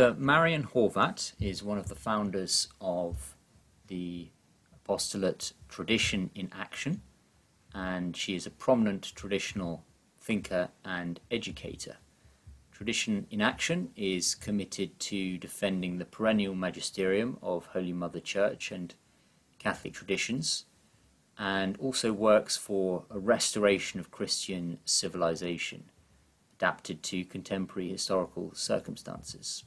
Dr. Marian Horvat is one of the founders of the apostolate Tradition in Action, and she is a prominent traditional thinker and educator. Tradition in Action is committed to defending the perennial magisterium of Holy Mother Church and Catholic traditions, and also works for a restoration of Christian civilization adapted to contemporary historical circumstances.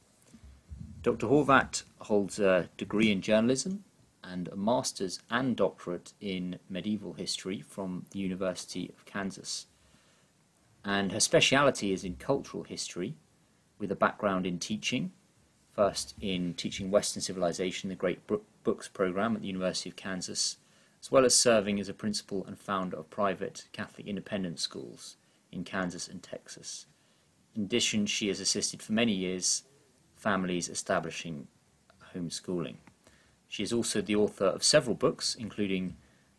Dr. Horvat holds a degree in journalism and a master's and doctorate in medieval history from the University of Kansas. And her speciality is in cultural history with a background in teaching, first in teaching Western civilization, the Great Books program at the University of Kansas, as well as serving as a principal and founder of private Catholic independent schools in Kansas and Texas. In addition, she has assisted for many years families establishing homeschooling. She is also the author of several books, including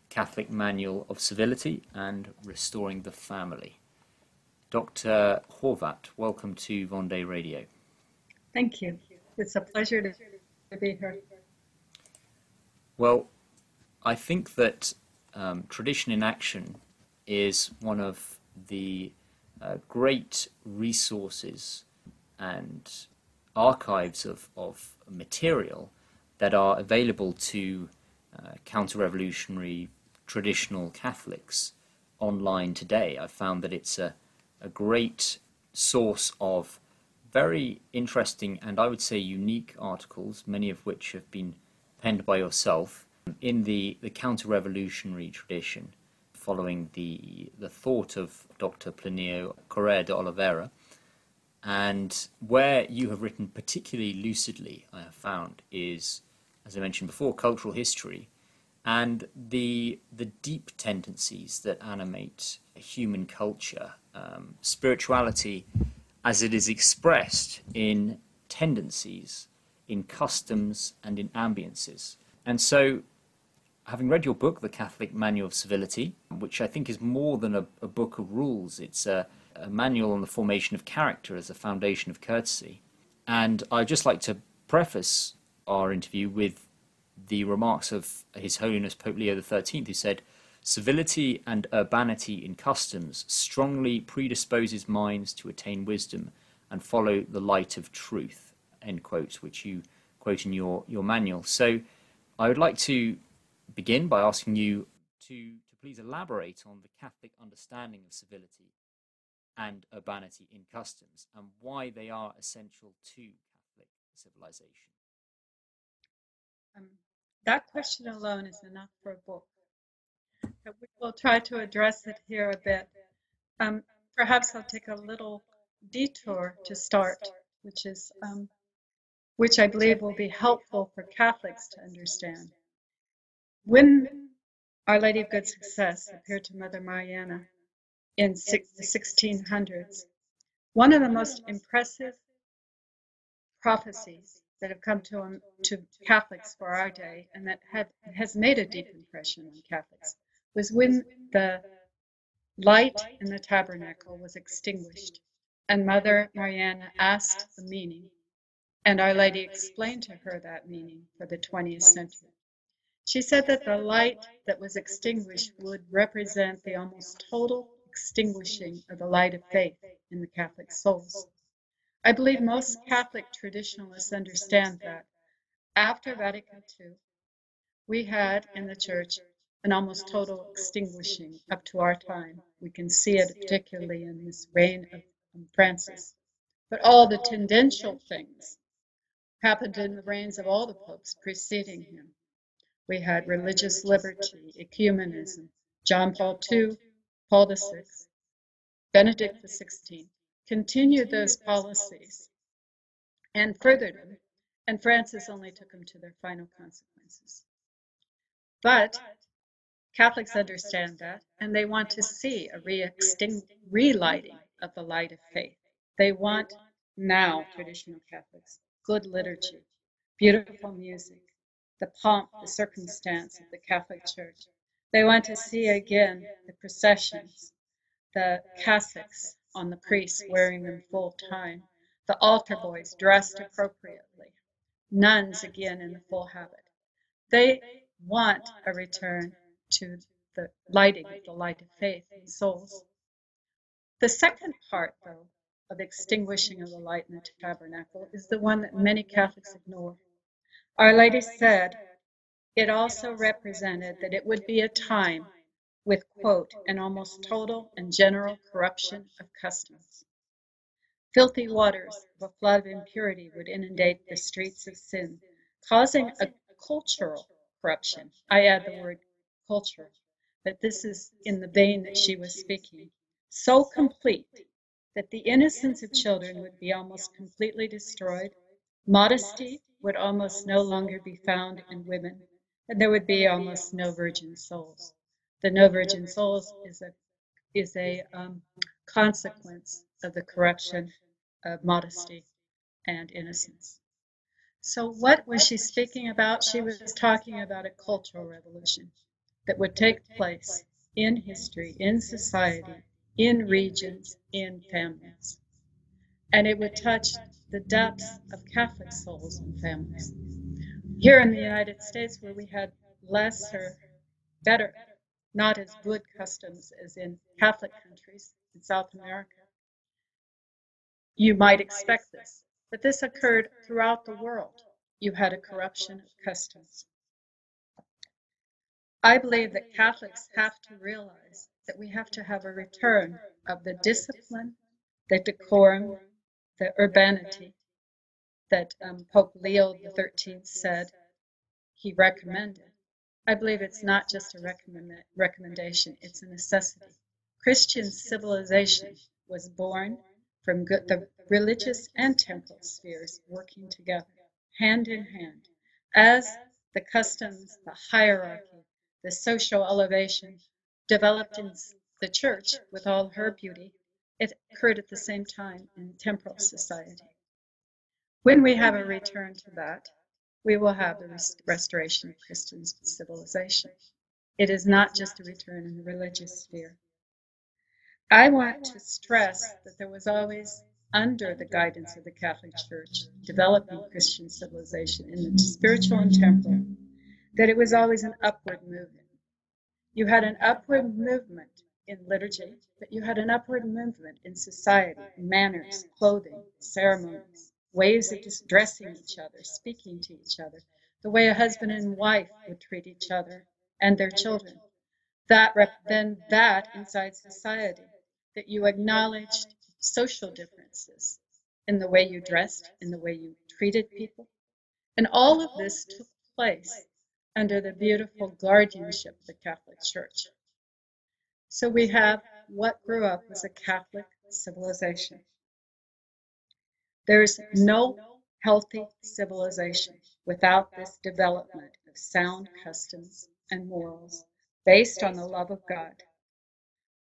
Catholic Manual of Civility and Restoring the Family. Dr. Horvat, welcome to Vendée Radio. Thank you. It's a pleasure to, to be here. Well, I think that um, Tradition in Action is one of the uh, great resources and archives of, of material that are available to uh, counter revolutionary traditional Catholics online today. I've found that it's a, a great source of very interesting and I would say unique articles, many of which have been penned by yourself in the, the counter revolutionary tradition, following the, the thought of Dr. Plinio Correa de Oliveira and where you have written particularly lucidly, I have found, is, as I mentioned before, cultural history and the, the deep tendencies that animate human culture, um, spirituality as it is expressed in tendencies, in customs, and in ambiances. And so, having read your book, The Catholic Manual of Civility, which I think is more than a, a book of rules, it's a a manual on the formation of character as a foundation of courtesy. And I'd just like to preface our interview with the remarks of His Holiness Pope Leo XIII, who said, Civility and urbanity in customs strongly predisposes minds to attain wisdom and follow the light of truth, end quote, which you quote in your, your manual. So I would like to begin by asking you to, to please elaborate on the Catholic understanding of civility and urbanity in customs and why they are essential to Catholic civilization? Um, that question alone is enough for a book. But we will try to address it here a bit. Um, perhaps I'll take a little detour to start, which is um, which I believe will be helpful for Catholics to understand. When Our Lady of Good Success appeared to Mother Mariana in the 1600s. One of the most impressive prophecies that have come to, to Catholics for our day and that has made a deep impression on Catholics was when the light in the tabernacle was extinguished and Mother Mariana asked the meaning, and Our Lady explained to her that meaning for the 20th century. She said that the light that was extinguished would represent the almost total extinguishing of the light of faith in the Catholic souls. I believe most Catholic traditionalists understand that after Vatican II, we had in the Church an almost total extinguishing up to our time. We can see it particularly in this reign of um, Francis. But all the tendential things happened in the reigns of all the popes preceding him. We had religious liberty, ecumenism, John Paul II Paul VI, Benedict XVI continued those policies and furthered them, and Francis only took them to their final consequences. But Catholics understand that, and they want to see a relighting of the light of faith. They want now, traditional Catholics, good liturgy, beautiful music, the pomp, the circumstance of the Catholic Church, they want to see again the processions, the cassocks on the priests wearing them full time, the altar boys dressed appropriately, nuns again in the full habit. They want a return to the lighting of the light of faith in souls. The second part, though, of extinguishing of the light in the tabernacle is the one that many Catholics ignore. Our Lady said it also represented that it would be a time with, quote, an almost total and general corruption of customs. Filthy waters of a flood of impurity would inundate the streets of sin, causing a cultural corruption. I add the word culture, but this is in the vein that she was speaking. So complete that the innocence of children would be almost completely destroyed, modesty would almost no longer be found in women, there would be almost no virgin souls. The no virgin souls is a is a um, consequence of the corruption of modesty and innocence. So, what was she speaking about? She was talking about a cultural revolution that would take place in history, in society, in regions, in families. And it would touch the depths of Catholic souls and families. Here in the United States, where we had less or better, not as good customs as in Catholic countries in South America, you might expect this. But this occurred throughout the world. You had a corruption of customs. I believe that Catholics have to realize that we have to have a return of the discipline, the decorum, the urbanity that um, Pope Leo XIII said he recommended. I believe it's not just a recommend recommendation, it's a necessity. Christian civilization was born from good, the religious and temporal spheres working together, hand in hand, as the customs, the hierarchy, the social elevation developed in the church with all her beauty, it occurred at the same time in temporal society. When we have a return to that, we will have the rest restoration of Christian civilization. It is not just a return in the religious sphere. I want to stress that there was always, under the guidance of the Catholic Church, developing Christian civilization in the spiritual and temporal, that it was always an upward movement. You had an upward movement in liturgy, but you had an upward movement in society, manners, clothing, ceremonies, ways of just dressing each other, speaking to each other, the way a husband and wife would treat each other and their children. That rep- then that inside society, that you acknowledged social differences in the way you dressed, in the way you treated people. And all of this took place under the beautiful guardianship of the Catholic Church. So we have what grew up as a Catholic civilization. There's no healthy civilization without this development of sound customs and morals based on the love of God.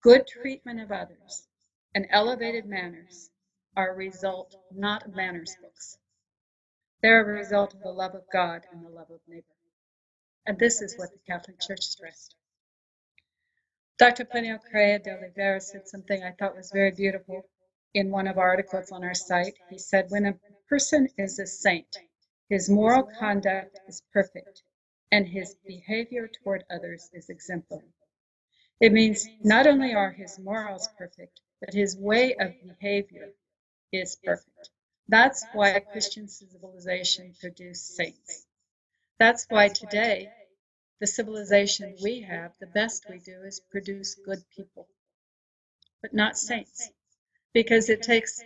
Good treatment of others and elevated manners are a result not of manners books. They're a result of the love of God and the love of neighbor. And this is what the Catholic Church stressed. Dr. Plinio Correa de Oliveira said something I thought was very beautiful in one of our articles on our site. He said, When a person is a saint, his moral conduct is perfect, and his behavior toward others is exemplary. It means not only are his morals perfect, but his way of behavior is perfect. That's why Christian civilization produced saints. That's why today, the civilization we have, the best we do is produce good people, but not saints, because it takes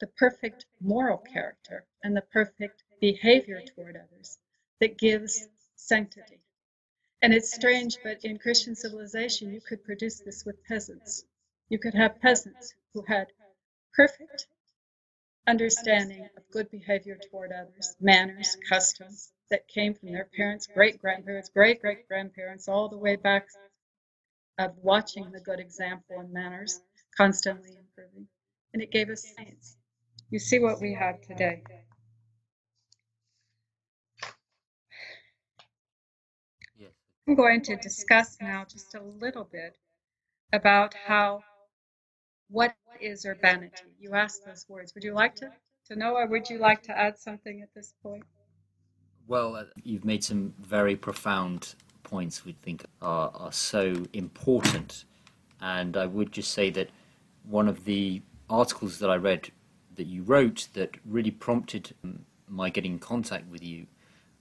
the perfect moral character and the perfect behavior toward others that gives sanctity. And it's strange, but in Christian civilization, you could produce this with peasants. You could have peasants who had perfect understanding of good behavior toward others, manners, customs, that came from their parents, great grandparents, great great grandparents, all the way back of watching the good example and manners constantly improving. And it gave us saints. You see what we have today. I'm going to discuss now just a little bit about how what is urbanity? You asked those words. Would you like to, to know, or would you like to add something at this point? Well, uh, you've made some very profound points we think are, are so important. And I would just say that one of the articles that I read that you wrote that really prompted my getting in contact with you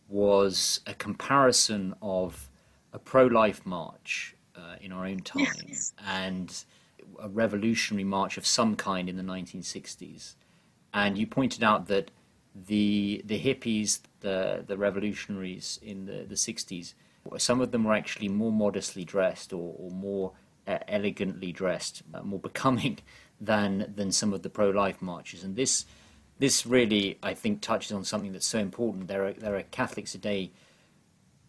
was a comparison of a pro life march uh, in our own time Yes. and a revolutionary march of some kind in the 1960s. And you pointed out that the the hippies, the the revolutionaries in the, the 60s, some of them were actually more modestly dressed or, or more uh, elegantly dressed, uh, more becoming than than some of the pro-life marches. And this this really, I think, touches on something that's so important. There are there are Catholics today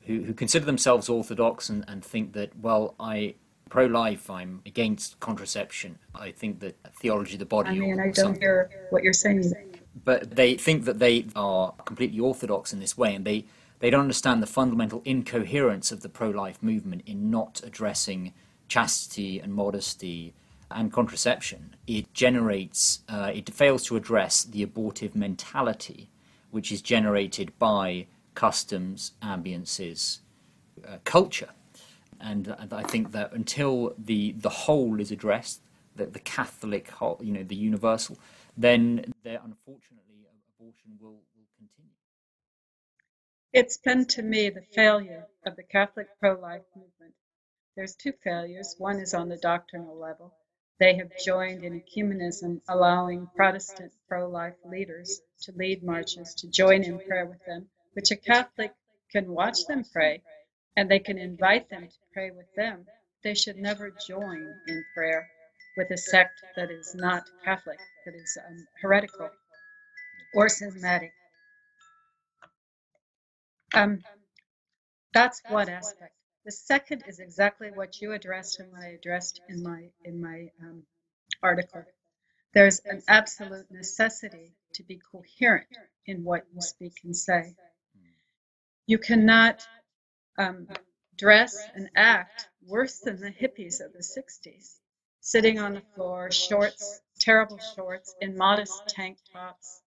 who, who consider themselves orthodox and, and think that, well, I pro-life, I'm against contraception. I think that theology of the body. I mean, I don't something hear what you're saying. but they think that they are completely orthodox in this way, and they, they don't understand the fundamental incoherence of the pro life movement in not addressing chastity and modesty and contraception. It generates, uh, it fails to address the abortive mentality which is generated by customs, ambiances, uh, culture. And I think that until the, the whole is addressed, the, the Catholic whole, you know, the universal, then there unfortunately abortion will, will continue. It's been to me the failure of the Catholic pro life movement. There's two failures. One is on the doctrinal level. They have joined in ecumenism, allowing Protestant pro life leaders to lead marches, to join in prayer with them, which a Catholic can watch them pray and they can invite them to pray with them. They should never join in prayer with a sect that is not Catholic, that is um, heretical or schismatic. Um, that's one aspect. The second is exactly what you addressed and what I addressed in my in my um, article. There's an absolute necessity to be coherent in what you speak and say. You cannot um, dress and act worse than the hippies of the 60s, sitting on the floor, shorts, terrible shorts, in modest tank tops,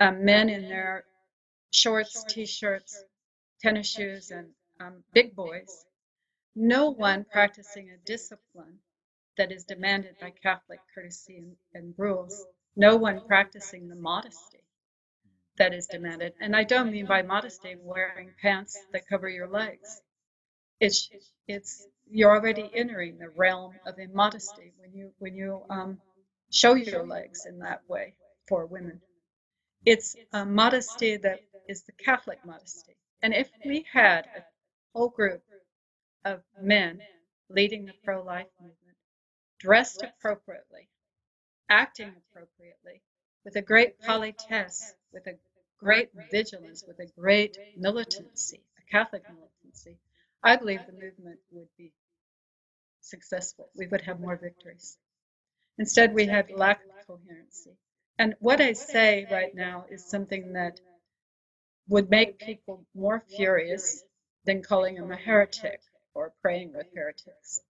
um, men in their shorts, t-shirts, tennis shoes, and um, big boys. No one practicing a discipline that is demanded by Catholic courtesy and, and rules. No one practicing the modesty that is demanded. And I don't mean by modesty wearing pants that cover your legs. It's it's you're already entering the realm of immodesty when you when you um, show your legs in that way for women. It's a modesty that is the Catholic modesty. And if we had a whole group of men leading the pro-life movement, dressed appropriately, acting appropriately, with a great politesse, with a great vigilance, with a great militancy, a Catholic militancy, I believe the movement would be successful. We would have more victories. Instead, we had lack of coherency. And what I say right now is something that would make people more furious than calling him a heretic or praying with heretics.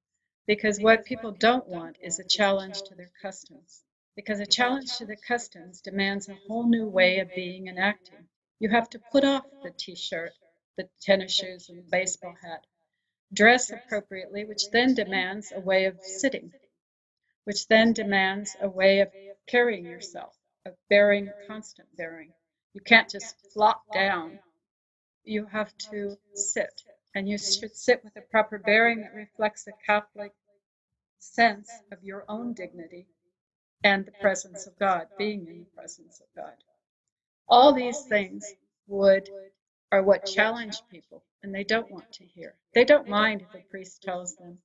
Because what people don't want is a challenge to their customs. Because a challenge to the customs demands a whole new way of being and acting. You have to put off the t shirt, the tennis shoes, and the baseball hat. Dress appropriately, which then demands a way of sitting, which then demands a way of carrying yourself, of bearing, constant bearing. You can't just flop down. You have to sit, and you should sit with a proper bearing that reflects a Catholic sense of your own dignity and the presence of God, being in the presence of God. All these things would are what challenge people, and they don't want to hear. They don't mind if a priest tells them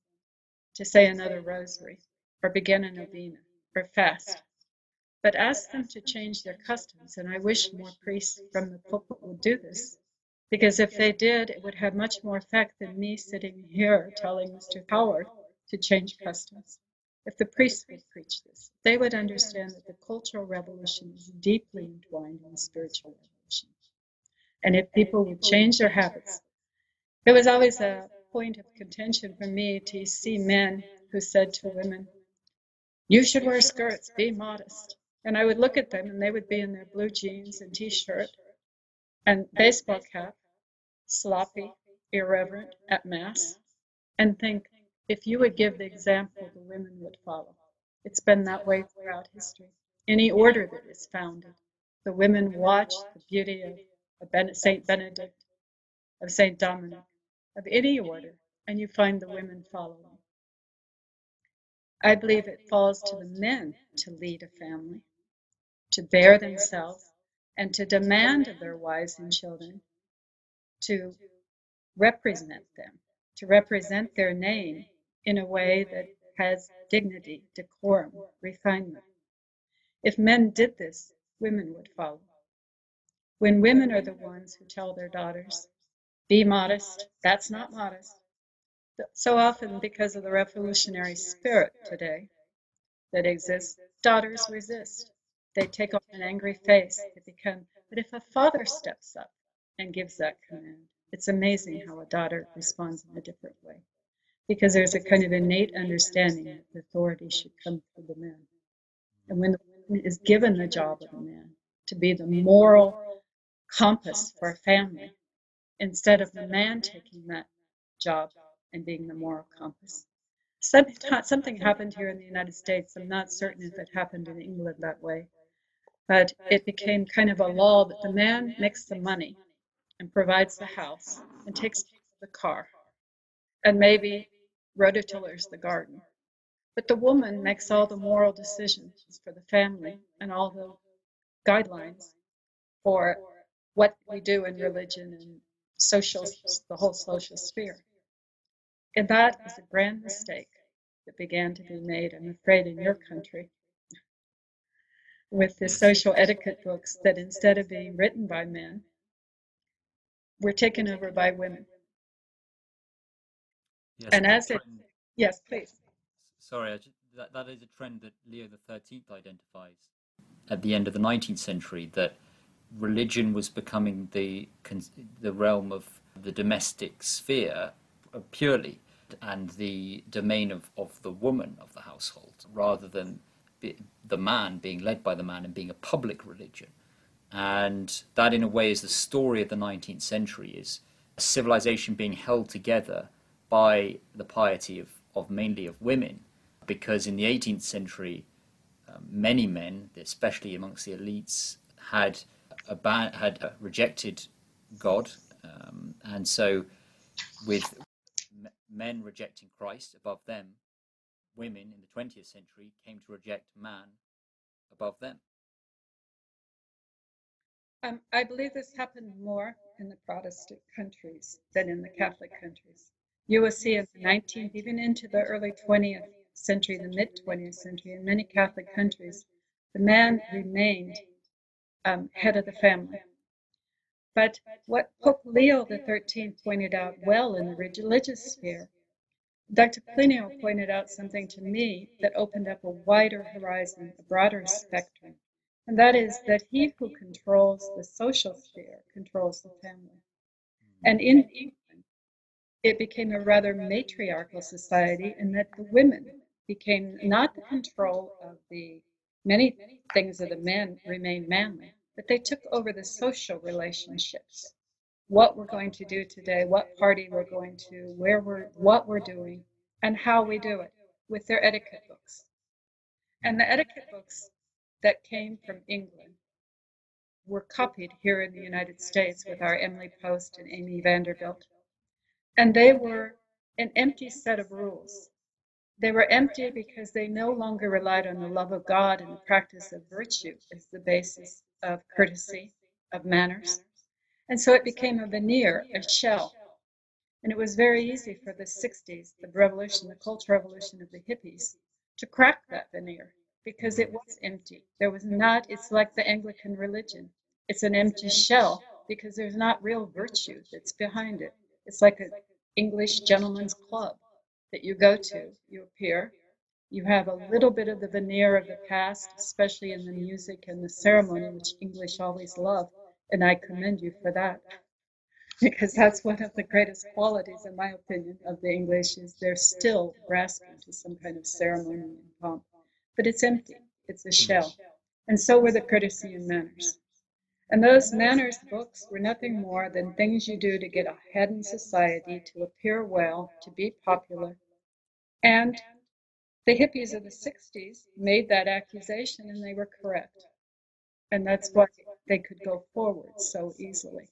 to say another rosary, or begin a novena, or fast. But ask them to change their customs, and I wish more priests from the pulpit would do this. Because if they did, it would have much more effect than me sitting here telling Mr. Howard to change customs. If the priests would preach this, they would understand that the cultural revolution is deeply entwined in the spiritual revolution. And if people would change their habits, it was always a point of contention for me to see men who said to women, You should wear skirts, be modest. And I would look at them and they would be in their blue jeans and t shirt and baseball cap, sloppy, irreverent at Mass, and think if you would give the example, the women would follow. It's been that way throughout history. Any order that is founded, the women watch the beauty of, Saint Benedict, of Saint Dominic, of any order, and you find the women following. I believe it falls to the men to lead a family, to bear themselves, and to demand of their wives and children to represent them, to represent their name in a way that has dignity, decorum, refinement. If men did this, women would follow. When women are the ones who tell their daughters, be modest, that's not modest. So often, because of the revolutionary spirit today that exists, daughters resist. They take on an angry face. They become, but if a father steps up and gives that command, it's amazing how a daughter responds in a different way because there's a kind of innate understanding that the authority should come through the man. And when the woman is given the job of the man to be the moral compass for a family, instead of the man taking that job and being the moral compass. Something happened here in the United States. I'm not certain if it happened in England that way, but it became kind of a law that the man makes the money and provides the house and takes care of the car and maybe rototillers the garden. But the woman makes all the moral decisions for the family and all the guidelines for what we do in religion and social, the whole social sphere. And that is a grand mistake that began to be made, I'm afraid, in your country with the social etiquette books that instead of being written by men, were taken over by women. Yes, and as it, yes, please. Sorry, just, that, that is a trend that Leo XIII identifies at the end of the 19th century that religion was becoming the the realm of the domestic sphere uh, purely and the domain of, of the woman of the household rather than the man being led by the man and being a public religion. And that, in a way, is the story of the 19th century is a civilization being held together by the piety of, of mainly of women. Because in the 18th century, uh, many men, especially amongst the elites, had, ab- had uh, rejected God. Um, and so, with men rejecting Christ above them, women in the 20th century came to reject man above them. Um, I believe this happened more in the Protestant countries than in the Catholic countries. You will see in the 19th, even into the early 20th century, the mid 20th century, in many Catholic countries, the man remained um, head of the family. But what Pope Leo XIII pointed out well in the religious sphere, Dr. Plinio pointed out something to me that opened up a wider horizon, a broader spectrum, and that is that he who controls the social sphere controls the family. Mm-hmm. And in England, it became a rather matriarchal society in that the women became not the control of the many things of the men remained manly, but they took over the social relationships. What we're going to do today, what party we're going to, where we're, what we're doing, and how we do it with their etiquette books. And the mm-hmm. etiquette books that came from England were copied here in the United States with our Emily Post and Amy Vanderbilt. And they were an empty set of rules. They were empty because they no longer relied on the love of God and the practice of virtue as the basis of courtesy, of manners. And so it became a veneer, a shell. And it was very easy for the 60s, the revolution, the cultural revolution of the hippies, to crack that veneer because it was empty. There was not, it's like the Anglican religion. It's an empty shell because there's not real virtue that's behind it. It's like an English gentleman's club that you go to, you appear, you have a little bit of the veneer of the past, especially in the music and the ceremony, which English always love, and I commend you for that. Because that's one of the greatest qualities, in my opinion, of the English is they're still grasping to some kind of ceremony and pomp. But it's empty. It's a mm-hmm. shell. And so were the courtesy and manners. And those manners books were nothing more than things you do to get ahead in society, to appear well, to be popular. And the hippies of the 60s made that accusation and they were correct. And that's why they could go forward so easily.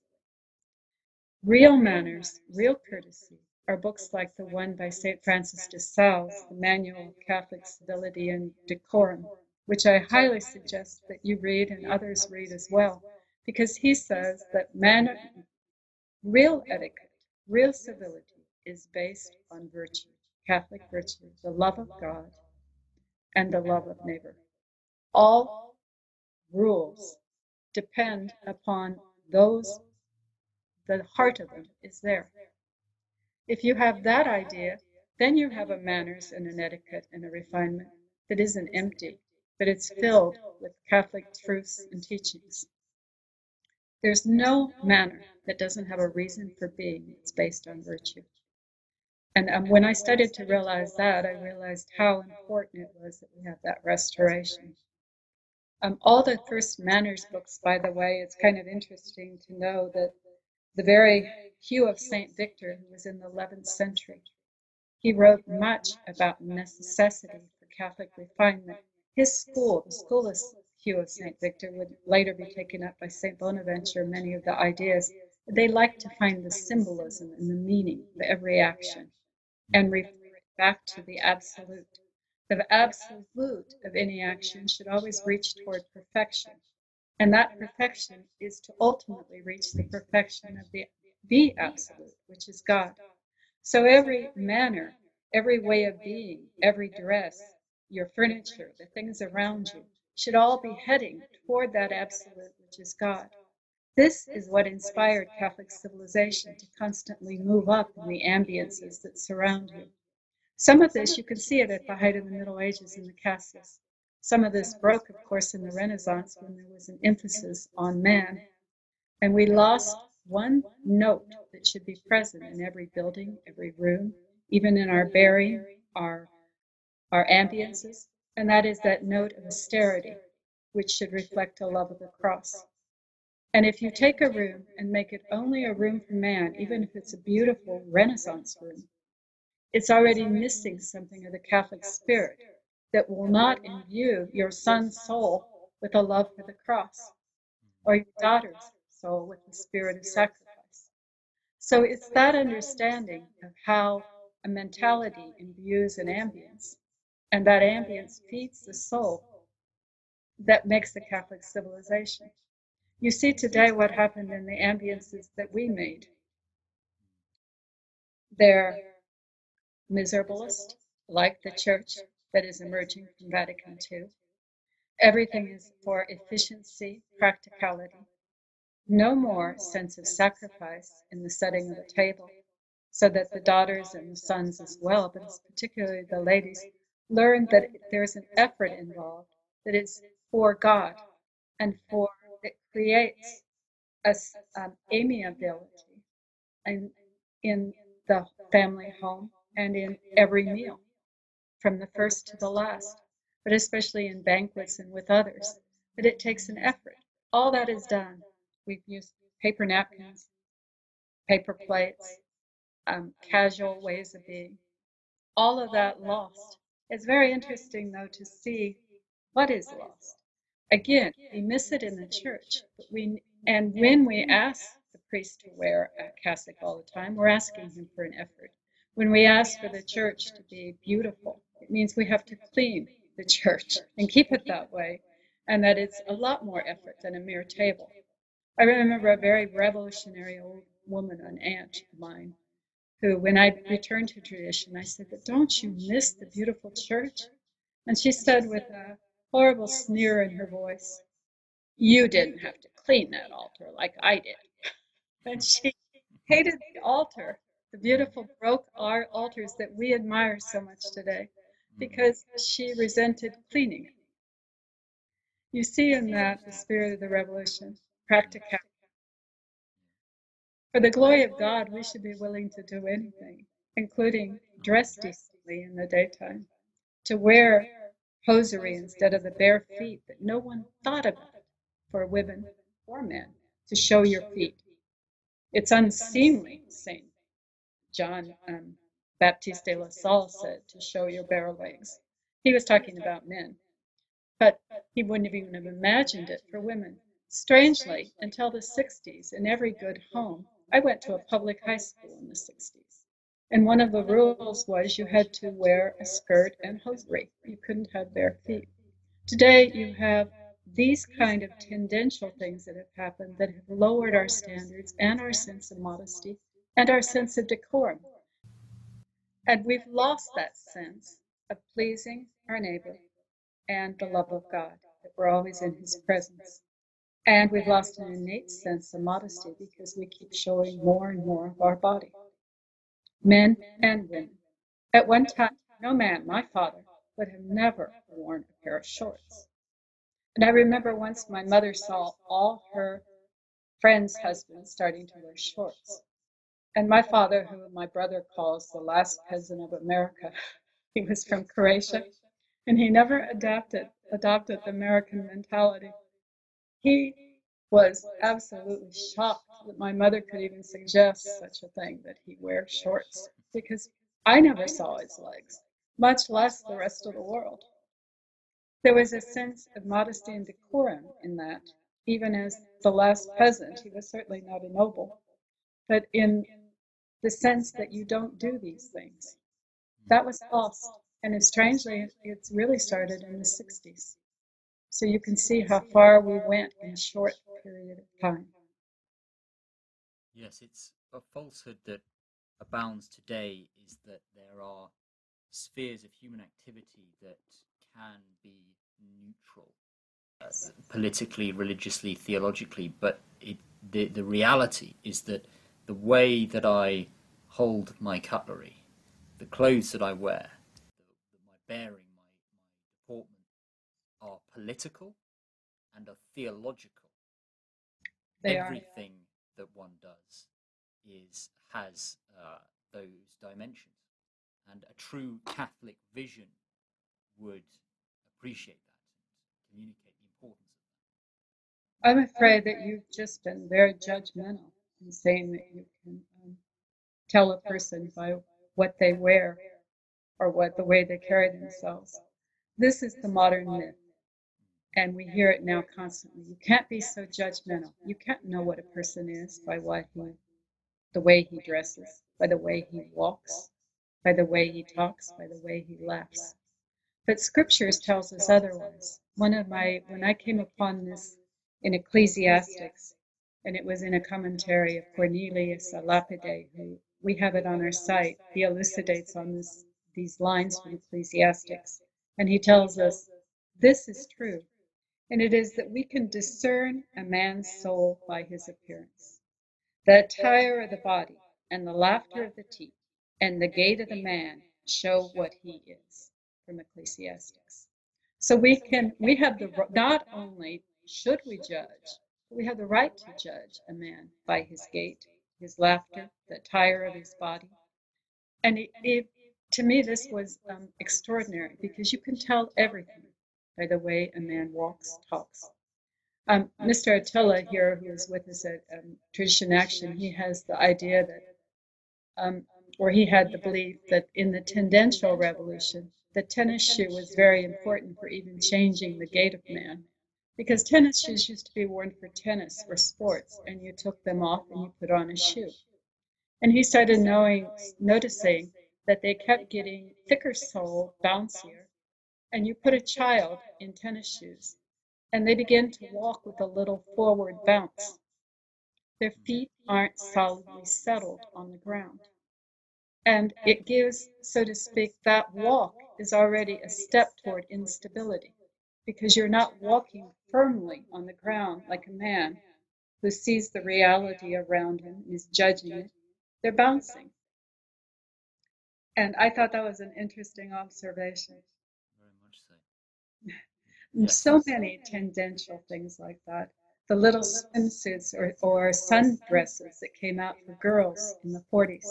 Real manners, real courtesy, are books like the one by St. Francis de Sales, The Manual of Catholic Civility and Decorum, which I highly suggest that you read and others read as well because he says that man, real etiquette, real civility is based on virtue, Catholic virtue, the love of God and the love of neighbor. All rules depend upon those, the heart of them is there. If you have that idea, then you have a manners and an etiquette and a refinement that isn't empty, but it's filled with Catholic truths and teachings. There's no manner that doesn't have a reason for being. It's based on virtue. And um, when I started to realize that, I realized how important it was that we have that restoration. Um, all the first manners books, by the way, it's kind of interesting to know that the very Hugh of St. Victor, who was in the 11th century, he wrote much about necessity for Catholic refinement. His school, the school of Hugh of St. Victor would later be taken up by St. Bonaventure, many of the ideas. They like to find the symbolism and the meaning of every action and refer back to the absolute. The absolute of any action should always reach toward perfection. And that perfection is to ultimately reach the perfection of the, the absolute, which is God. So every manner, every way of being, every dress, your furniture, the things around you, should all be heading toward that absolute which is God. This is what inspired Catholic civilization to constantly move up in the ambiences that surround you. Some of this you can see it at the height of the Middle Ages in the castles. Some of this broke, of course, in the Renaissance when there was an emphasis on man. And we lost one note that should be present in every building, every room, even in our bearing, our, our ambiences, and that is that note of austerity, which should reflect a love of the cross. And if you take a room and make it only a room for man, even if it's a beautiful Renaissance room, it's already missing something of the Catholic spirit that will not imbue your son's soul with a love for the cross or your daughter's soul with the spirit of sacrifice. So it's that understanding of how a mentality imbues an ambience and that ambience feeds the soul that makes the Catholic civilization. You see today what happened in the ambiences that we made. They're miserablest, like the church that is emerging from Vatican II. Everything is for efficiency, practicality. No more sense of sacrifice in the setting of the table, so that the daughters and the sons as well, but particularly the ladies, learn that there's an effort involved that is for God and for it creates a um, amiability in, in the family home and in every meal from the first to the last but especially in banquets and with others that it takes an effort all that is done we've used paper napkins paper plates um, casual ways of being all of that lost it's very interesting, though, to see what is lost. Again, we miss it in the church, but we and when we ask the priest to wear a cassock all the time, we're asking him for an effort. When we ask for the church to be beautiful, it means we have to clean the church and keep it that way, and that it's a lot more effort than a mere table. I remember a very revolutionary old woman, an aunt of mine, who, when I returned to tradition, I said, But don't you miss the beautiful church? And she said with a horrible sneer in her voice, You didn't have to clean that altar like I did. And she hated the altar, the beautiful baroque altars that we admire so much today, because she resented cleaning. You see in that the spirit of the revolution, practicality for the glory of God, we should be willing to do anything, including dress decently in the daytime, to wear hosiery instead of the bare feet that no one thought about for women or men to show your feet. It's unseemly, St. John um, Baptiste de la Salle said, to show your bare legs. He was talking about men, but he wouldn't have even have imagined it for women. Strangely, until the 60s, in every good home, I went to a public high school in the 60s. And one of the rules was you had to wear a skirt and hosiery. You couldn't have bare feet. Today, you have these kind of tendential things that have happened that have lowered our standards and our sense of modesty and our sense of decorum. And we've lost that sense of pleasing our neighbor and the love of God, that we're always in his presence. And we've lost an innate sense of modesty because we keep showing more and more of our body. Men and women. At one time, no man, my father, would have never worn a pair of shorts. And I remember once my mother saw all her friends' husbands starting to wear shorts. And my father, who my brother calls the last peasant of America, he was from Croatia, and he never adapted adopted the American mentality. He was absolutely shocked that my mother could even suggest such a thing that he wear shorts because I never saw his legs, much less the rest of the world. There was a sense of modesty and decorum in that, even as the last peasant, he was certainly not a noble, but in the sense that you don't do these things. That was lost, and strangely, it's really started in the 60s. So you can see how far we went in a short period of time. Yes, it's a falsehood that abounds today is that there are spheres of human activity that can be neutral, uh, politically, religiously, theologically, but it, the, the reality is that the way that I hold my cutlery, the clothes that I wear, my bearing, my, my deportment are political and are theological. They Everything are. that one does is has uh, those dimensions, and a true Catholic vision would appreciate that and communicate the importance of that. I'm afraid that you've just been very judgmental in saying that you can um, tell a person by what they wear or what the way they carry themselves. This is the modern myth. And we hear it now constantly. You can't be so judgmental. You can't know what a person is by what he, the way he dresses, by the way he walks, by the way he talks, by the way he laughs. But scriptures tells us otherwise. One of my, when I came upon this in Ecclesiasticus, and it was in a commentary of Cornelius a Lapide, who we have it on our site. He elucidates on this, these lines from Ecclesiasticus, and he tells us this is true, and it is that we can discern a man's soul by his appearance. The attire of the body, and the laughter of the teeth, and the gait of the man show what he is from Ecclesiasticus. So we can we have the not only should we judge, we have the right to judge a man by his gait, his laughter, the attire of his body. And it, it, to me, this was um, extraordinary because you can tell everything by the way a man walks, talks. Um, Mr. Atila here, who is with us at um, Tradition Action, he has the idea that, um, or he had the belief that in the tendential revolution, the tennis shoe was very important for even changing the gait of man because tennis shoes used to be worn for tennis or sports, and you took them off and you put on a shoe. And he started knowing, noticing that they kept getting thicker sole, bouncier, and you put a child in tennis shoes, and they begin to walk with a little forward bounce. Their feet aren't solidly settled on the ground. And it gives, so to speak, that walk is already a step toward instability because you're not walking firmly on the ground like a man who sees the reality around him and is judging it. They're bouncing. And I thought that was an interesting observation. Very much so. so many tendential things like that. The little swimsuits or, or sundresses that came out for girls in the 40s.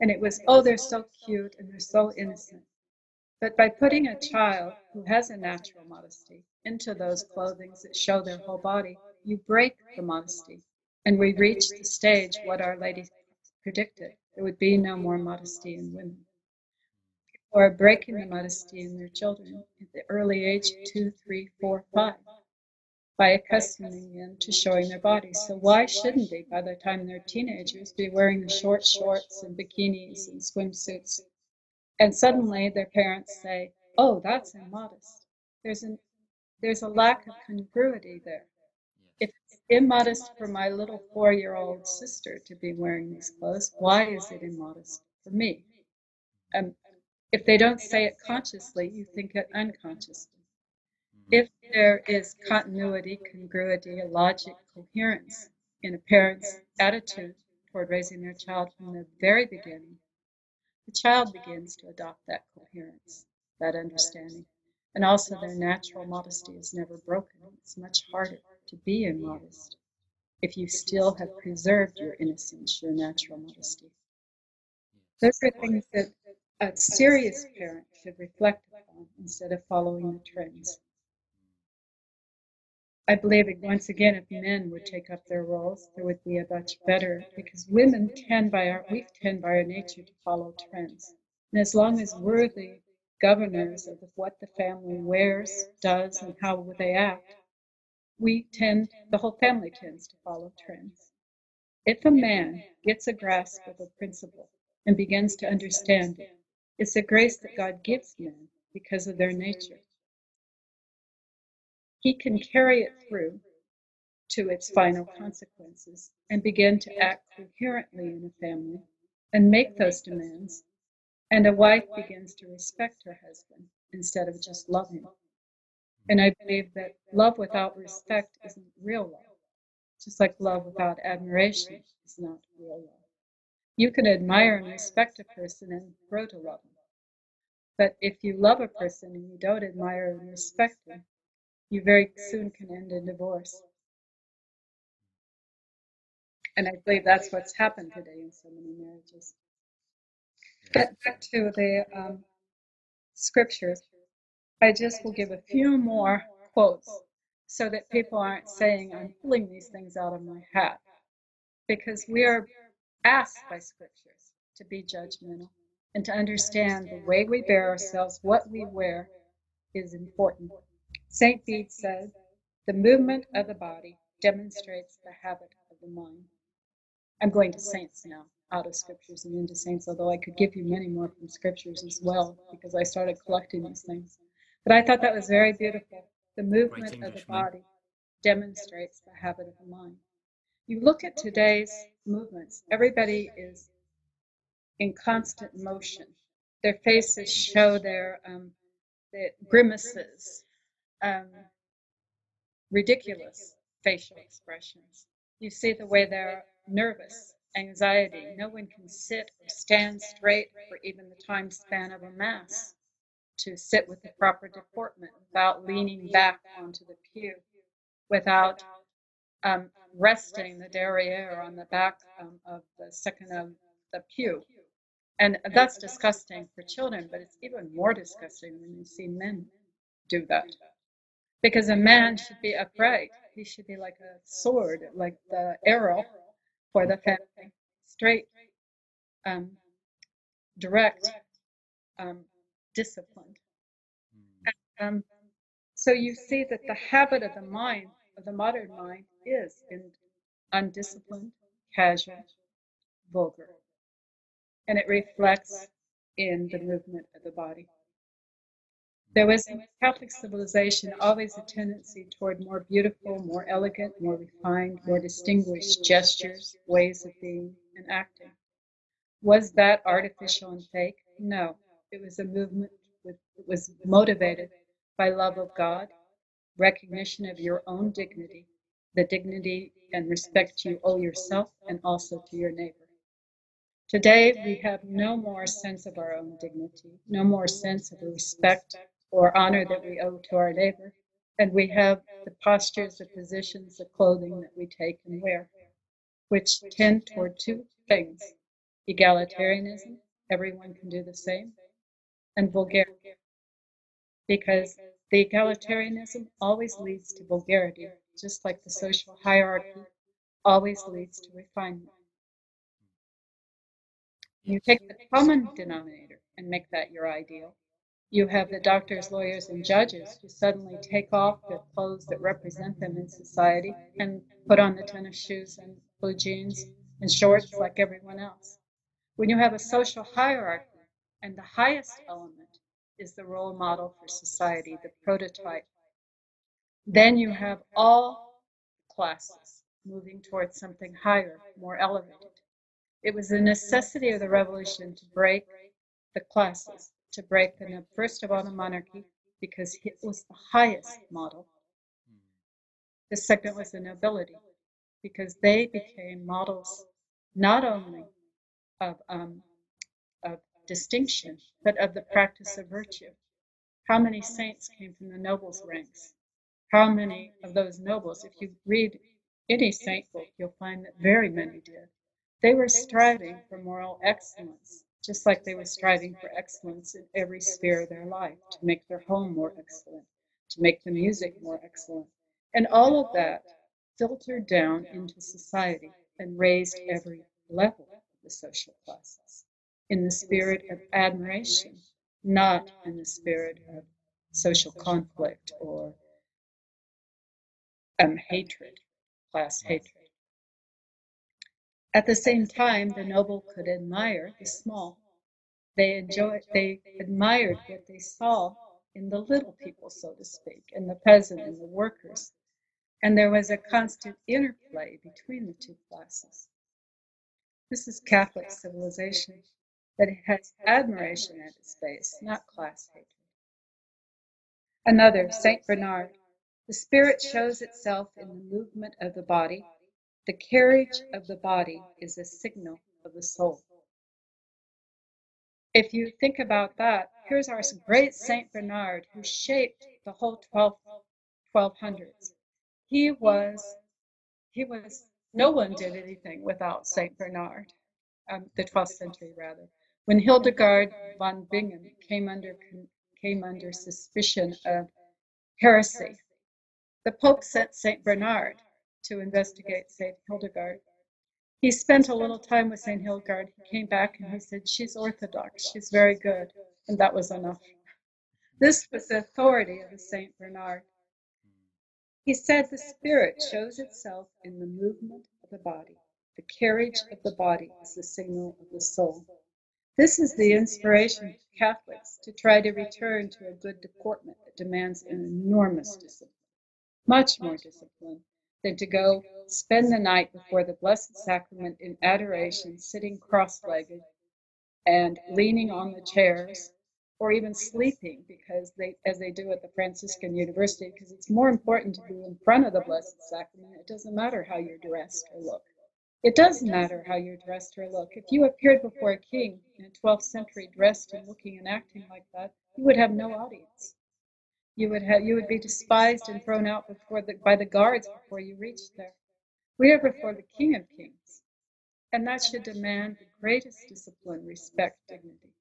And it was, oh, they're so cute and they're so innocent. But by putting a child who has a natural modesty into those clothings that show their whole body, you break the modesty. And we reach the stage what Our Lady predicted. There would be no more modesty in women. People are breaking the modesty in their children at the early age two, three, four, five by accustoming them to showing their bodies. So why shouldn't they, by the time they're teenagers, be wearing the short shorts and bikinis and swimsuits? And suddenly their parents say, "Oh, that's immodest." There's an there's a lack of congruity there. If it's immodest for my little four-year-old sister to be wearing these clothes, why is it immodest for me? Um, if they don't say it consciously, you think it unconsciously. If there is continuity, congruity, logic, coherence in a parent's attitude toward raising their child from the very beginning, the child begins to adopt that coherence, that understanding. And also, their natural modesty is never broken. It's much harder to be immodest if you still have preserved your innocence, your natural modesty. Those are things that a serious parent should reflect upon instead of following the trends. I believe that once again, if men would take up their roles, there would be a much better because women tend by our we tend by our nature to follow trends, and as long as we're the governors of what the family wears, does, and how they act, we tend the whole family tends to follow trends. If a man gets a grasp of a principle and begins to understand it, it's a grace that God gives men because of their nature he can carry it through to its final consequences and begin to act coherently in a family and make those demands. And a wife begins to respect her husband instead of just love him. And I believe that love without respect isn't real love. Just like love without admiration is not real love. You can admire and respect a person and grow to love them. But if you love a person and you don't admire and respect them, you very soon can end in divorce. And I believe that's what's happened today in so many marriages. But back to the um, scriptures, I just will give a few more quotes so that people aren't saying I'm pulling these things out of my hat. Because we are asked by scriptures to be judgmental and to understand the way we bear ourselves, what we wear is important. St. Bede says, The movement of the body demonstrates the habit of the mind. I'm going to saints now, out of scriptures and into saints, although I could give you many more from scriptures as well, because I started collecting these things. But I thought that was very beautiful. The movement of the body demonstrates the habit of the mind. You look at today's movements, everybody is in constant motion. Their faces show their, um, their grimaces, um, ridiculous facial expressions. You see the way they're nervous, anxiety. No one can sit or stand straight for even the time span of a mass to sit with the proper deportment without leaning back onto the pew, without um, resting the derriere on the back um, of the second of the pew. And that's disgusting for children, but it's even more disgusting when you see men do that. Because a man should be upright. He should be like a sword, like the arrow for the family, straight, um, direct, um, disciplined. Um, so you see that the habit of the mind, of the modern mind, is in undisciplined, casual, vulgar. And it reflects in the movement of the body. There was in Catholic civilization always a tendency toward more beautiful, more elegant, more refined, more distinguished gestures, ways of being and acting. Was that artificial and fake? No. It was a movement that was motivated by love of God, recognition of your own dignity, the dignity and respect you owe yourself and also to your neighbor. Today, we have no more sense of our own dignity, no more sense of respect or honor that we owe to our neighbor. And we have the postures, the positions, the clothing that we take and wear, which tend toward two things egalitarianism, everyone can do the same, and vulgarity, because the egalitarianism always leads to vulgarity, just like the social hierarchy always leads to refinement. You take the common denominator and make that your ideal. You have the doctors, lawyers, and judges who suddenly take off the clothes that represent them in society and put on the tennis shoes and blue jeans and shorts like everyone else. When you have a social hierarchy and the highest element is the role model for society, the prototype, then you have all classes moving towards something higher, more elevated. It was the necessity of the revolution to break the classes, to break the first of all the monarchy, because it was the highest model. The second was the nobility, because they became models not only of, um, of distinction, but of the practice of virtue. How many saints came from the nobles' ranks? How many of those nobles, if you read any saint book, you'll find that very many did. They were striving for moral excellence, just like they were striving for excellence in every sphere of their life, to make their home more excellent, to make the music more excellent. And all of that filtered down into society and raised every level of the social classes in the spirit of admiration, not in the spirit of social conflict or um, hatred, class hatred. At the same time, the noble could admire the small. They enjoyed, they admired what they saw in the little people, so to speak, in the peasant and the workers. And there was a constant interplay between the two classes. This is Catholic civilization, that has admiration at its base, not class hatred. Another, St. Bernard, the spirit shows itself in the movement of the body. The carriage of the body is a signal of the soul. If you think about that, here's our great St. Bernard who shaped the whole 12, 1200s. He was, he was, no one did anything without St. Bernard, um, the 12th century rather. When Hildegard von Bingen came under, came under suspicion of heresy, the Pope sent St. Bernard to investigate St. Hildegard. He spent a little time with St. Hildegard. He came back and he said, She's Orthodox, she's very good. And that was enough. This was the authority of the St. Bernard. He said, The spirit shows itself in the movement of the body. The carriage of the body is the signal of the soul. This is the inspiration for Catholics to try to return to a good deportment that demands an enormous discipline much more discipline than to go spend the night before the Blessed Sacrament in adoration, sitting cross legged and leaning on the chairs, or even sleeping, because they, as they do at the Franciscan University, because it's more important to be in front of the Blessed Sacrament. It doesn't matter how you're dressed or look. It does matter how you're dressed or look. If you appeared before a king in the 12th century dressed and looking and acting like that, you would have no audience. You would have you would be despised and thrown out before the, by the guards before you reached there. We are before the King of Kings, and that should demand the greatest discipline, respect, dignity.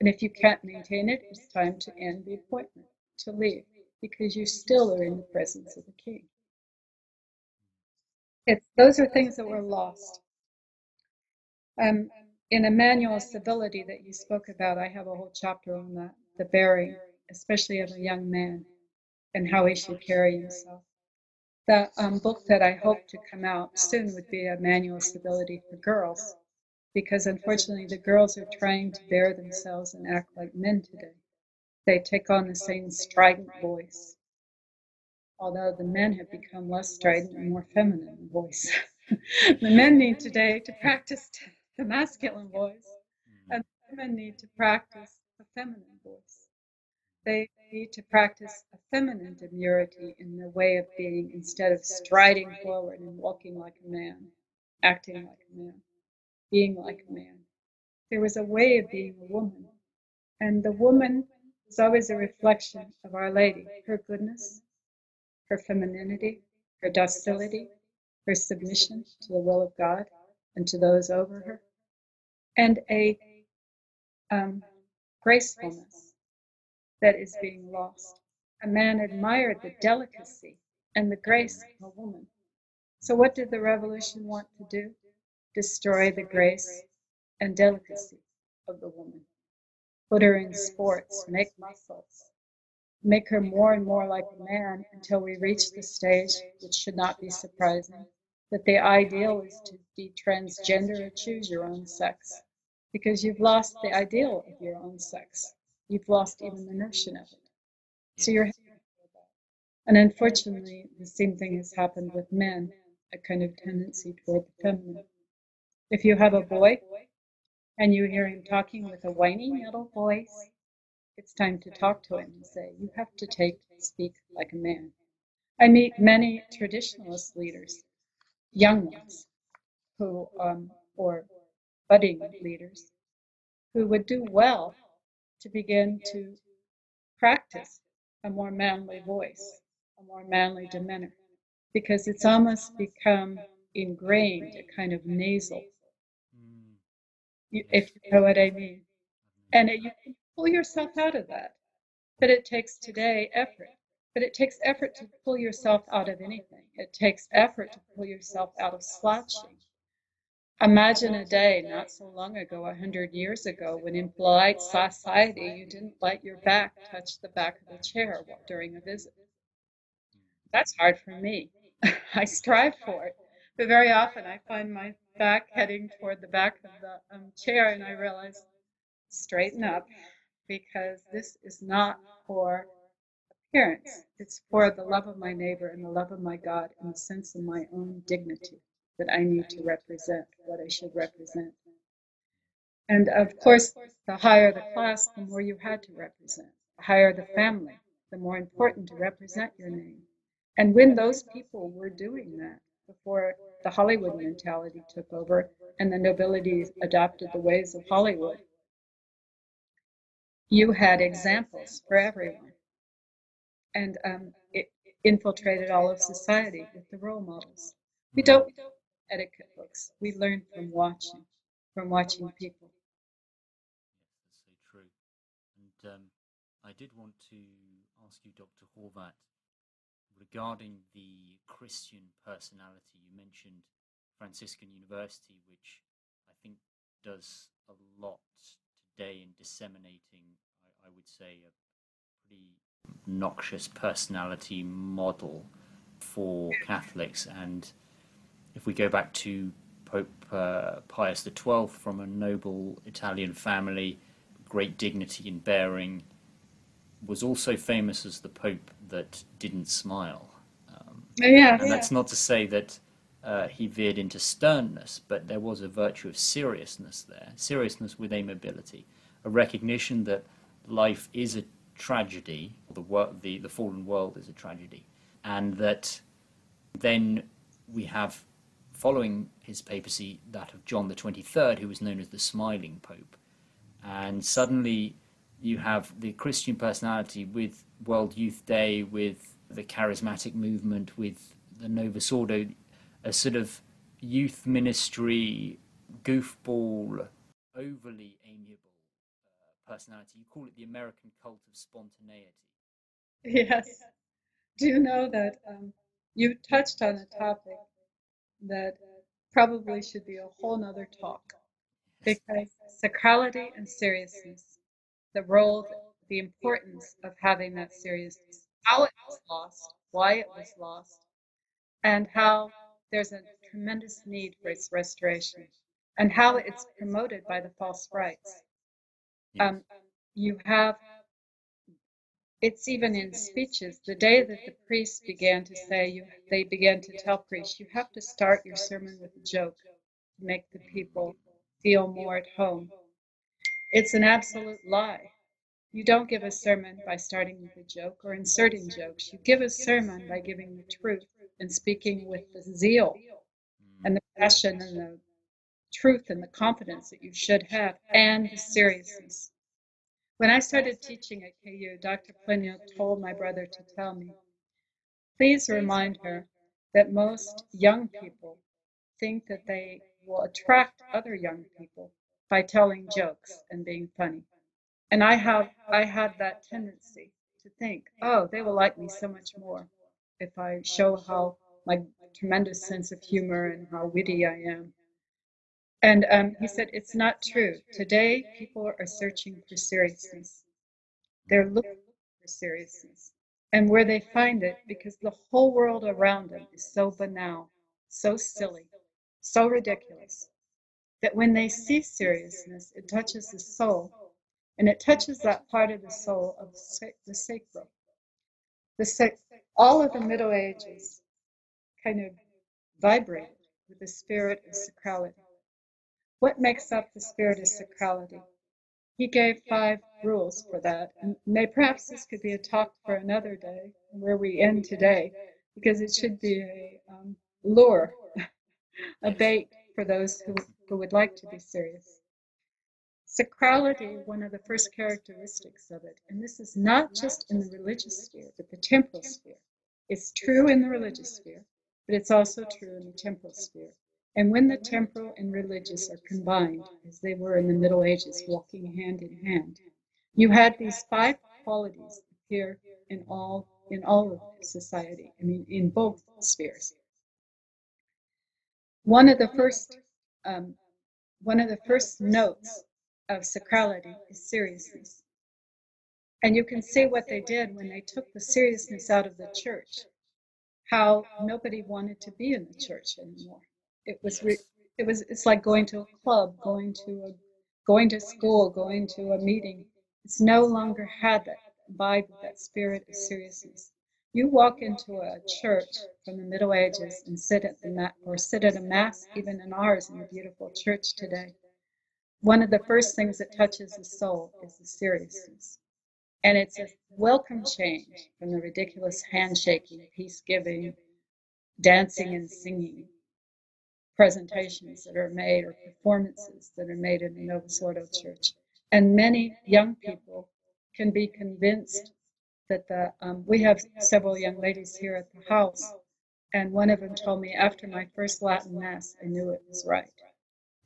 And if you can't maintain it, it's time to end the appointment, to leave, because you still are in the presence of the King. It's, those are things that were lost. Um, in a manual of civility that you spoke about, I have a whole chapter on that, the bearing especially of a young man, and how he should carry himself. The um, book that I hope to come out soon would be a manual of civility for girls, because unfortunately the girls are trying to bear themselves and act like men today. They take on the same strident voice, although the men have become less strident and more feminine in voice. the men need today to practice the masculine voice, and the women need to practice the feminine voice. They need to practice a feminine demurity in their way of being instead of striding forward and walking like a man, acting like a man, being like a man. There was a way of being a woman, and the woman is always a reflection of Our Lady, her goodness, her femininity, her docility, her submission to the will of God and to those over her, and a um, gracefulness that is being lost. A man admired the delicacy and the grace of a woman. So, what did the revolution want to do? Destroy the grace and delicacy of the woman. Put her in sports, make muscles, make her more and more like a man until we reach the stage, which should not be surprising, that the ideal is to be transgender or choose your own sex. Because you've lost the ideal of your own sex. You've lost even the notion of it. So you're and unfortunately, the same thing has happened with men, a kind of tendency toward the feminine. If you have a boy and you hear him talking with a whiny little voice, it's time to talk to him and say, you have to take speak like a man. I meet many traditionalist leaders, young ones, who um, or budding leaders, who would do well to begin to practice a more manly voice a more manly demeanor because it's almost become ingrained, a kind of nasal, mm. if you know what I mean. And it, you can pull yourself out of that. But it takes today effort. But it takes effort to pull yourself out of anything. It takes effort to pull yourself out of slouching. Imagine a day not so long ago, a hundred years ago, when in polite society you didn't let your back touch the back of a chair during a visit. That's hard for me. I strive for it, but very often I find my back heading toward the back of the um, chair, and I realize straighten up because this is not for appearance. It's for the love of my neighbor and the love of my God and the sense of my own dignity that I need to represent what I should represent. And of course, the higher the class, the more you had to represent. The higher the family, the more important to represent your name. And when those people were doing that, before the Hollywood mentality took over and the nobility adopted the ways of Hollywood, you had examples for everyone. And um, it infiltrated all of society with the role models. We don't etiquette books. We learn from watching, from watching people. Yes, that's so true. And um, I did want to ask you, Dr. Horvat, regarding the Christian personality, you mentioned Franciscan University, which I think does a lot today in disseminating, I, I would say, a pretty noxious personality model for Catholics. And if we go back to Pope uh, Pius XII from a noble Italian family, great dignity in bearing, was also famous as the Pope that didn't smile. Um, yeah, and that's not to say that uh, he veered into sternness, but there was a virtue of seriousness there, seriousness with amiability, a recognition that life is a tragedy, the, wor- the, the fallen world is a tragedy, and that then we have, following his papacy, that of John the 23rd, who was known as the Smiling Pope. And suddenly you have the Christian personality with World Youth Day, with the charismatic movement, with the Novus Ordo, a sort of youth ministry, goofball, overly amiable uh, personality. You call it the American cult of spontaneity. Yes. Do you know that um, you touched on a topic that probably should be a whole nother talk? Because sacrality and seriousness the role, the importance of having that seriousness, how it was lost, why it was lost, and how there's a tremendous need for its restoration, and how it's promoted by the false rites. Um, you have, it's even in speeches, the day that the priests began to say, you, they began to tell priests, you have to start your sermon with a joke to make the people feel more at home it's an absolute lie. You don't give a sermon by starting with a joke or inserting jokes. You give a sermon by giving the truth and speaking with the zeal hmm. and the passion and the truth and the confidence that you should have and the seriousness. When I started teaching at KU, Dr. Plinio told my brother to tell me, please remind her that most young people think that they will attract other young people by telling jokes and being funny. And I have I had that tendency to think, oh, they will like me so much more if I show how my tremendous sense of humor and how witty I am. And um, he said, it's not true. Today, people are searching for seriousness. They're looking for seriousness. And where they find it, because the whole world around them is so banal, so silly, so ridiculous, that when they see seriousness, it touches the soul. And it touches that part of the soul of the sacral. The, all of the Middle Ages kind of vibrated with the spirit of sacrality. What makes up the spirit of sacrality? He gave five rules for that. And may perhaps this could be a talk for another day, where we end today, because it should be a um, lure, a bait for those who, who would like to be serious. Sacrality, one of the first characteristics of it, and this is not just in the religious sphere, but the temporal sphere. It's true in the religious sphere, but it's also true in the temporal sphere. And when the temporal and religious are combined, as they were in the Middle Ages, walking hand in hand, you had these five qualities appear in all in all of society. I mean, in both spheres. One of the first um, one of the first notes of sacrality is seriousness. And you can see what they did when they took the seriousness out of the church, how nobody wanted to be in the church anymore. It was, it was, it's like going to a club, going to a, going to school, going to a meeting. It's no longer had that vibe, that spirit of seriousness. You walk into a church from the Middle Ages and sit at the mat, or sit at a mass, even in ours, in the beautiful church today one of the first things that touches the soul is the seriousness. And it's a welcome change from the ridiculous handshaking, peace giving, dancing and singing presentations that are made or performances that are made in the Novus Ordo Church. And many young people can be convinced that the, um, we have several young ladies here at the house, and one of them told me after my first Latin Mass, I knew it was right.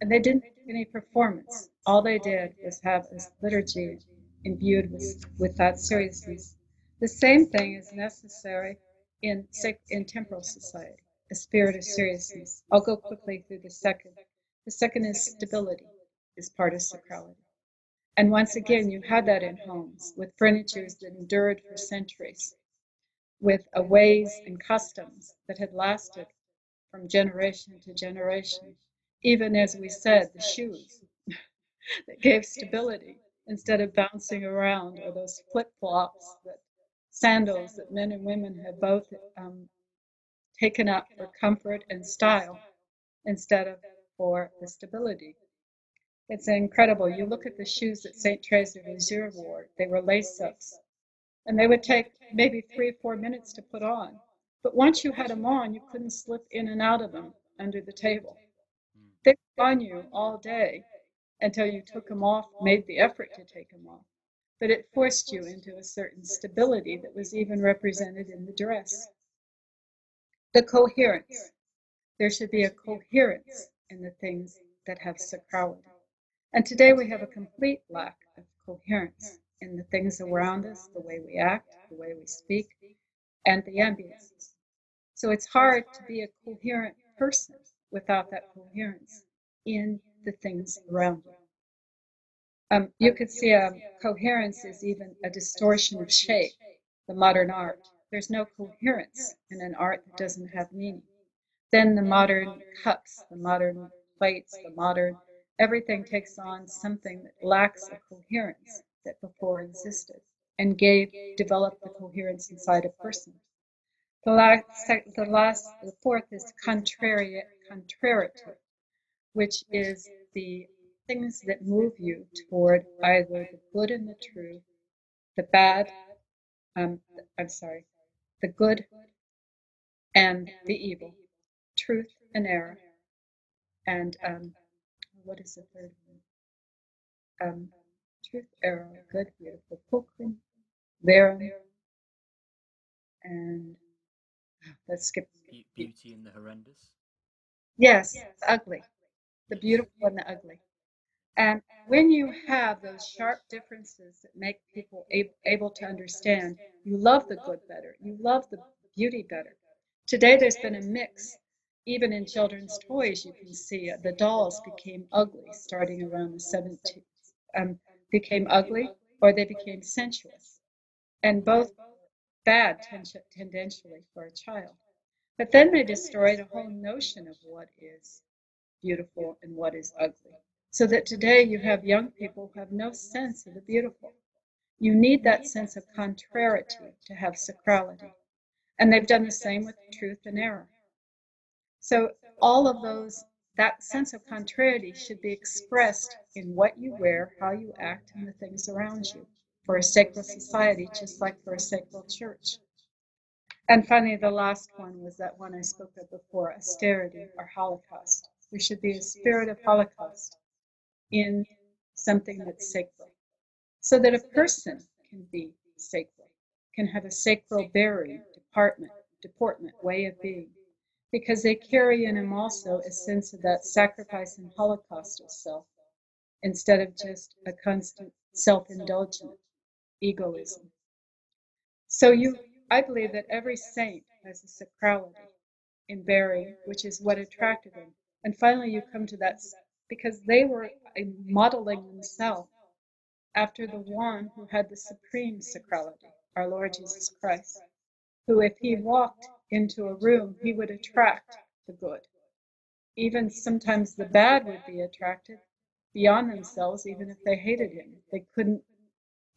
And they didn't do any performance. All they did was have a liturgy imbued with, with that seriousness. The same thing is necessary in, in temporal society, a spirit of seriousness. I'll go quickly through the second. The second is stability, is part of sacrality. And once again, you had that in homes with furnitures that endured for centuries, with ways and customs that had lasted from generation to generation even as we said, the shoes that gave stability instead of bouncing around or those flip flops that sandals that men and women have both um, taken up for comfort and style instead of for the stability. It's incredible. You look at the shoes that St. Teresa of Lisieux wore, they were lace ups. And they would take maybe three or four minutes to put on. But once you had them on, you couldn't slip in and out of them under the table hmm. They were on you all day until you took them off, made the effort to take them off. But it forced you into a certain stability that was even represented in the dress. The coherence. There should be a coherence in the things that have sacrality. And today we have a complete lack of coherence in the things around us, the way we act, the way we speak, and the ambiences. So it's hard to be a coherent person without that coherence in the things around you. Um, you could see a um, coherence is even a distortion of shape, the modern art. There's no coherence in an art that doesn't have meaning. Then the modern cups, the modern plates, the modern everything takes on something that lacks a coherence that before existed and gave developed the coherence inside a person. The last, the last, the fourth is contrary, contrariative which is the things that move you toward either the good and the true, the bad, um, I'm sorry, the good and the evil, truth and error, and um, what is the third one? Um, truth, error, good, beautiful, pulchrum, verum, and let's skip beauty in the horrendous. Yes, ugly the beautiful and the ugly. And when you have those sharp differences that make people able to understand, you love the good better, you love the beauty better. Today, there's been a mix. Even in children's toys, you can see the dolls became ugly starting around the 70s, um, became ugly or they became sensuous. And both bad tendentially for a child. But then they destroyed a whole notion of what is beautiful and what is ugly. So that today you have young people who have no sense of the beautiful. You need that sense of contrariety to have sacrality. And they've done the same with truth and error. So all of those, that sense of contrariety should be expressed in what you wear, how you act, and the things around you for a sacred society, just like for a sacred church. And finally, the last one was that one I spoke of before austerity or Holocaust. There should be a spirit of Holocaust in something that's sacred, so that a person can be sacred, can have a sacral bearing, department, deportment, way of being, because they carry in them also a sense of that sacrifice and Holocaust of self, instead of just a constant self-indulgent egoism. So you, I believe that every saint has a sacrality in bearing, which is what attracted them. And finally, you come to that because they were modeling themselves after the one who had the supreme sacrality, our Lord Jesus Christ, who, if he walked into a room, he would attract the good. Even sometimes the bad would be attracted beyond themselves, even if they hated him. They couldn't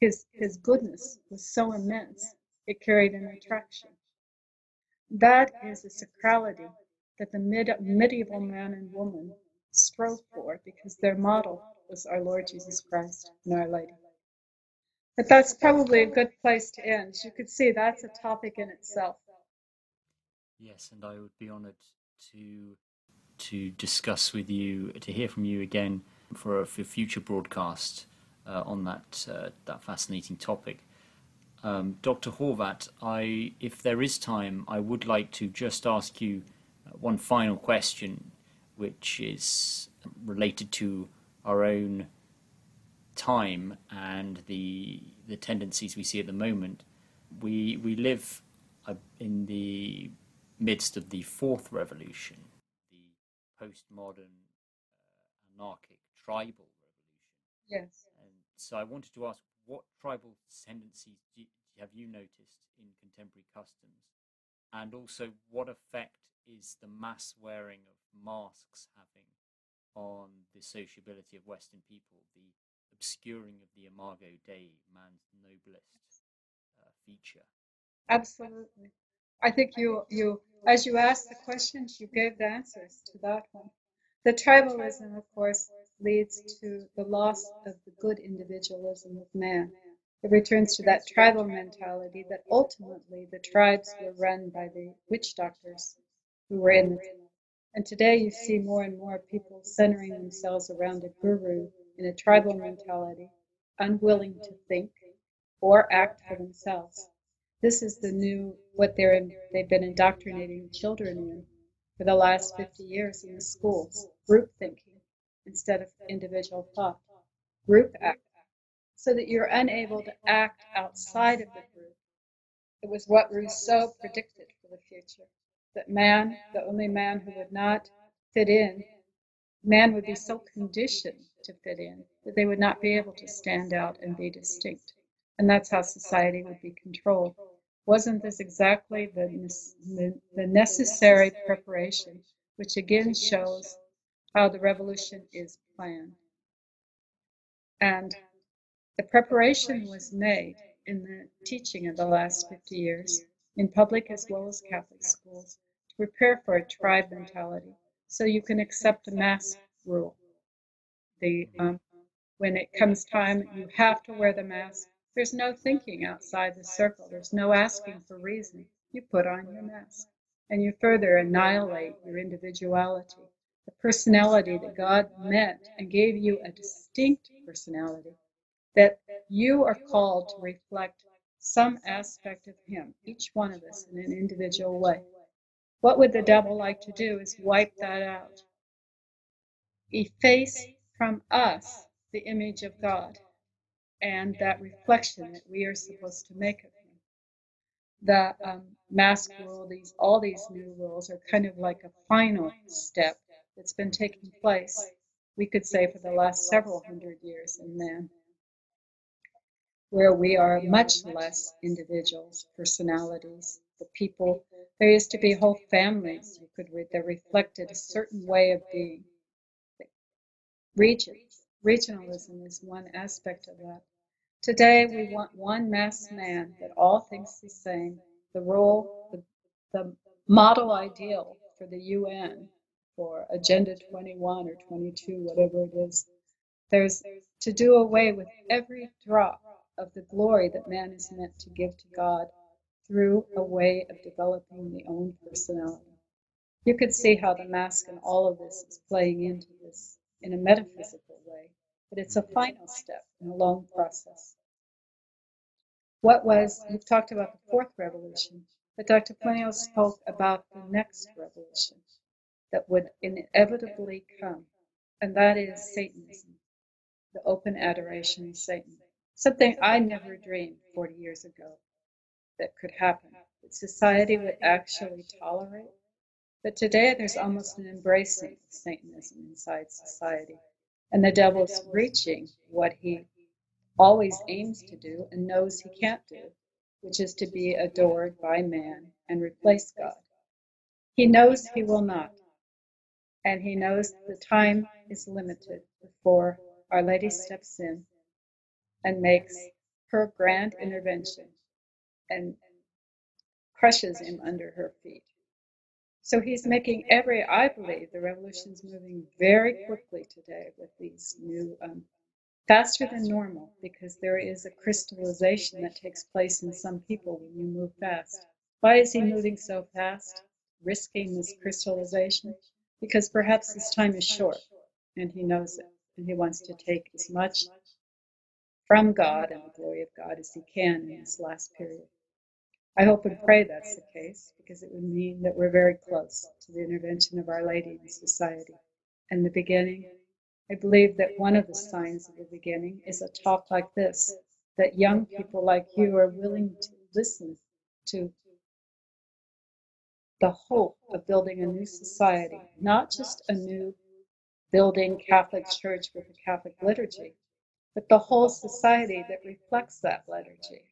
his, his goodness was so immense, it carried an attraction. That is a sacrality that the mid, medieval man and woman strove for because their model was our Lord Jesus Christ and Our Lady. But that's probably a good place to end. You could see, that's a topic in itself. Yes, and I would be honored to to discuss with you, to hear from you again for a for future broadcast uh, on that uh, that fascinating topic. Um, Dr. Horvat, I, if there is time, I would like to just ask you uh, one final question, which is related to our own time and the the tendencies we see at the moment. We we live uh, in the midst of the fourth revolution, the postmodern, uh, anarchic, tribal revolution. Yes. And So I wanted to ask, what tribal tendencies you, have you noticed in contemporary customs? And also, what effect is the mass wearing of masks having on the sociability of Western people, the obscuring of the Imago Dei, man's noblest uh, feature? Absolutely. I think you, you, as you asked the questions, you gave the answers to that one. The tribalism, of course, leads to the loss of the good individualism of man. It returns to that tribal mentality that ultimately the tribes were run by the witch doctors who were in it. And today you see more and more people centering themselves around a guru in a tribal mentality, unwilling to think or act for themselves. This is the new, what they're in, they've been indoctrinating children in for the last 50 years in the schools, group thinking instead of individual thought. Group act, so that you're unable to act outside of the group. It was what Rousseau predicted for the future that man, the only man who would not fit in, man would be so conditioned to fit in that they would not be able to stand out and be distinct. And that's how society would be controlled. Wasn't this exactly the, the, the necessary preparation, which again shows how the revolution is planned. And the preparation was made in the teaching of the last 50 years, in public as well as Catholic schools, to prepare for a tribe mentality so you can accept a mask rule. The, um, when it comes time, you have to wear the mask. There's no thinking outside the circle. There's no asking for reason. You put on your mask and you further annihilate your individuality the personality that God meant and gave you a distinct personality, that you are called to reflect some aspect of Him, each one of us in an individual way. What would the devil like to do is wipe that out. Efface from us the image of God and that reflection that we are supposed to make of Him. The um, mask rule, these all these new rules are kind of like a final step that's been taking place, we could say, for the last several hundred years in man, where we are much less individuals, personalities, the people. There used to be whole families you could read that reflected a certain way of being. Regions. Regionalism is one aspect of that. Today we want one mass man that all thinks the same, the role, the, the model ideal for the UN, for Agenda 21 or 22, whatever it is. There's to do away with every drop of the glory that man is meant to give to God through a way of developing the own personality. You could see how the mask and all of this is playing into this in a metaphysical way, but it's a final step in a long process. What was, you've talked about the fourth revolution, but Dr. Plinio spoke about the next revolution that would inevitably come, and that is Satanism, the open adoration of Satan. Something I never dreamed 40 years ago that could happen, that society would actually tolerate. But today there's almost an embracing of Satanism inside society. And the devil's reaching what he always aims to do and knows he can't do, which is to be adored by man and replace God. He knows he will not, and he knows the time is limited before Our Lady steps in and makes her grand intervention and crushes him under her feet. So he's making every, I believe, the revolution's moving very quickly today with these new um, faster than normal because there is a crystallization that takes place in some people when you move fast. Why is he moving so fast, risking this crystallization? Because perhaps his time is short and he knows it and he wants to take as much from God and the glory of God as he can in this last period. I hope and pray that's the case because it would mean that we're very close to the intervention of Our Lady in society and the beginning I believe that one of the signs of the beginning is a talk like this, that young people like you are willing to listen to the hope of building a new society, not just a new building Catholic church with a Catholic liturgy, but the whole society that reflects that liturgy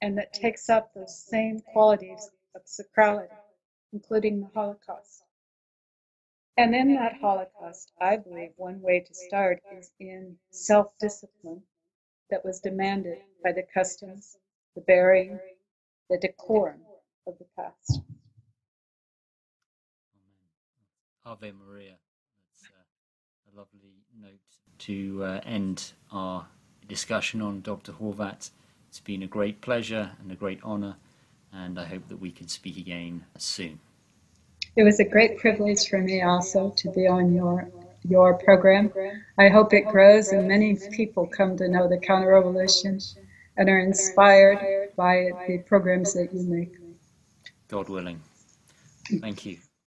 and that takes up those same qualities of sacrality, including the Holocaust. And in that Holocaust, I believe one way to start is in self discipline that was demanded by the customs, the bearing, the decorum of the past. Ave Maria. That's a lovely note to uh, end our discussion on Dr. Horvat. It's been a great pleasure and a great honor, and I hope that we can speak again soon. It was a great privilege for me also to be on your your program. I hope it grows and many people come to know the counter revolution and are inspired by the programs that you make. God willing. Thank you.